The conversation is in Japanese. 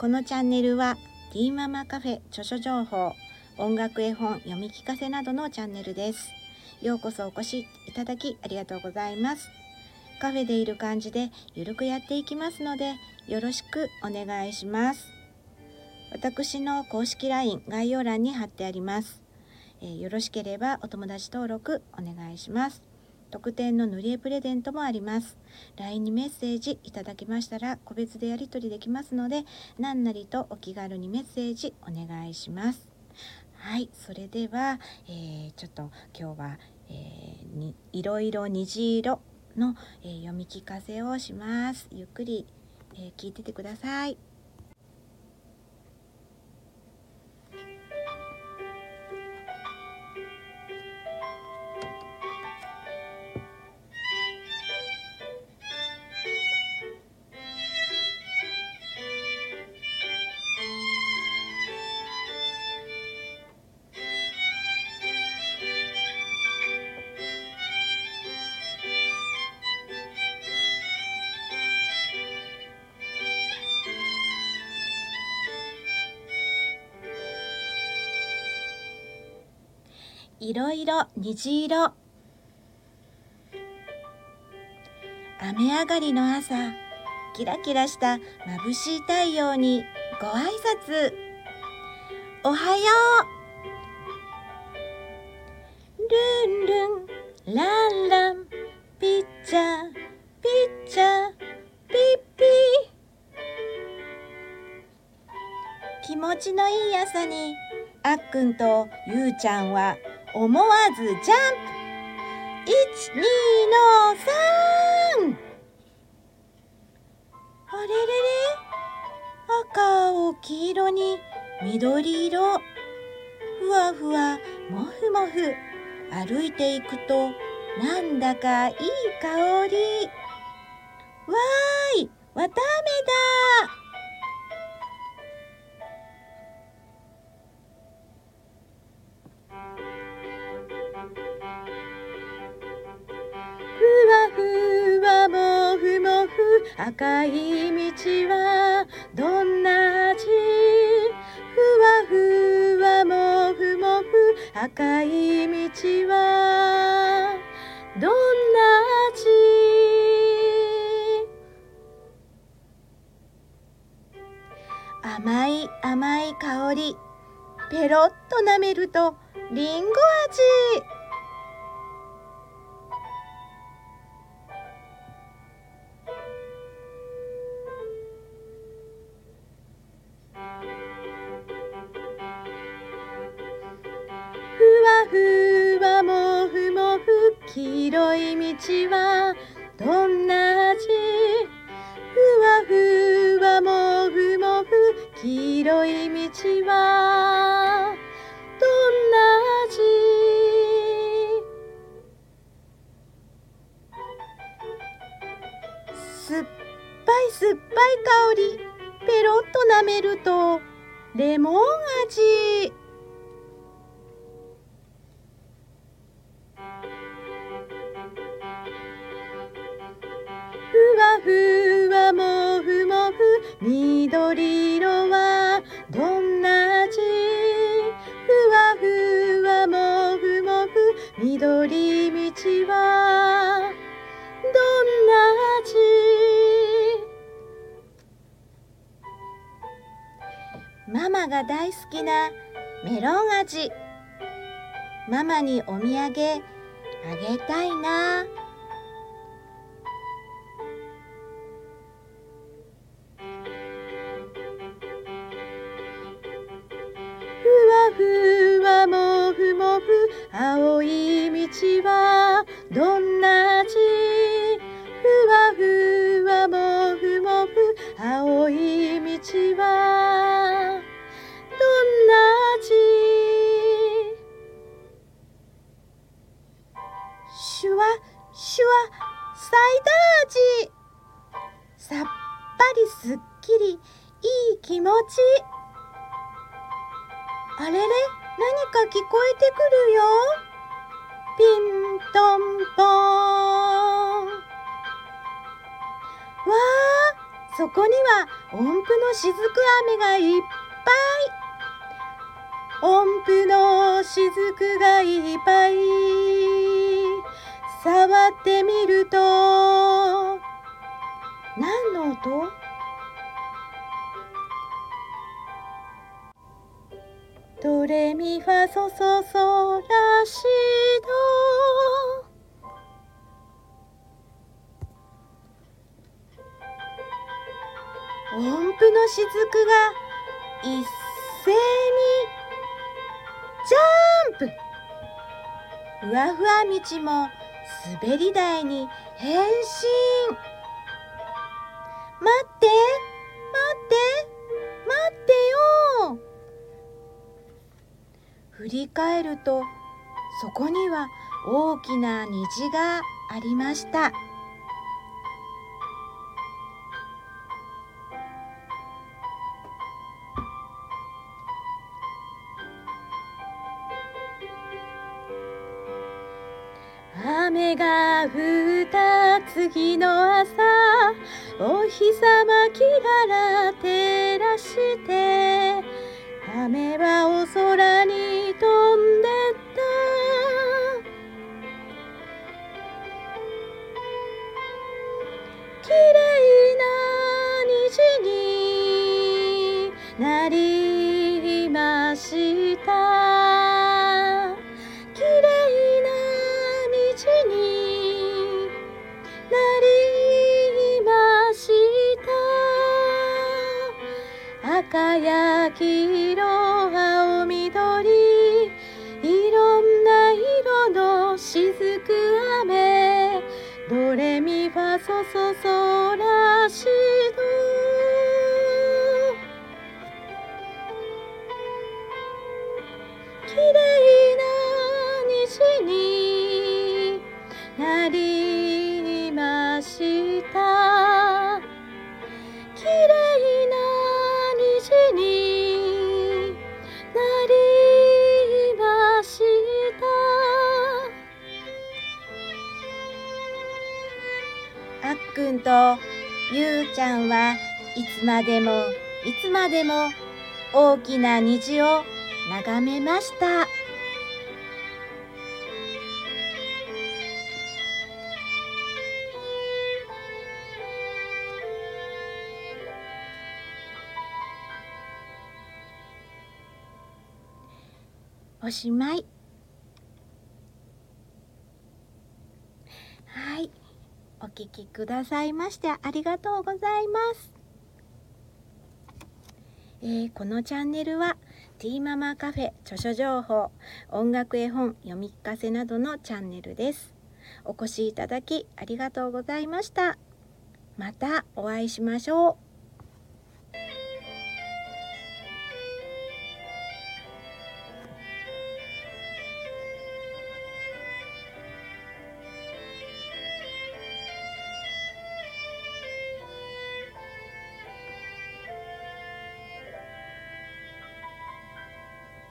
このチャンネルはティーママカフェ著書情報音楽絵本読み聞かせなどのチャンネルです。ようこそお越しいただきありがとうございます。カフェでいる感じでゆるくやっていきますのでよろしくお願いします。私の公式 LINE 概要欄に貼ってあります。えー、よろしければお友達登録お願いします。特典の塗り絵プレゼントもあります。LINE にメッセージいただけましたら個別でやり取りできますので何なりとお気軽にメッセージお願いします。はい、それでは、えー、ちょっと今日は、えー、にいろいろ虹色の、えー、読み聞かせをします。ゆっくり、え聞いててください。いろいろ虹色。雨上がりの朝キラキラした眩しい太陽にご挨拶。おはよう。ルンルンランランピッチャーピッチャーピッピー。気持ちのいい朝にあっくんとゆうちゃんは思わずジャンプ。1、2の3あれれれ。赤を黄色に緑色。ふわふわ。もふもふ。歩いていくとなんだかいい香り。わーい。わたあめだ。赤い道はどんな味？ふわふわもふもふ赤い道はどんな味？甘い甘い香り。ペロッと舐めるとりんご味。い道はどんな味ふわふわもふもふ黄色い道はどんな味酸っぱい酸っぱい香りペロッと舐めるとレモン味。ふわもふもふ緑色はどんな味ふわふわもふもふ緑道はどんな味ママが大好きなメロン味ママにお土産あげたいな。青い道はどんな味ふわふわもふもふ。青い道はどんな味シュワシュワサイダー味。さっぱりすっきり。いい気持ち。あれれ？何か聞こえてくるよ。ピントンポーン。わあ、そこには音符の雫飴がいっぱい音符の雫がいっぱい触ってみると何の音？ドレミファソソソラシド音符の雫が一斉にジャンプ。ふわふわ道も滑り台に変身。待って待って。り返るとそこには大きな虹がありました。雨が降った次の朝お日様きらら照らして雨はお空に飛んでった。きれいな虹になりました。きれいな虹になりました。赤や黄とゆうちゃんはいつまでもいつまでも大きな虹を眺めました。おしまい。はいお聞きくださいましてありがとうございます。えーこのチャンネルはティーママカフェ著書情報音楽絵本読み聞かせなどのチャンネルです。お越しいただきありがとうございました。またお会いしましょう。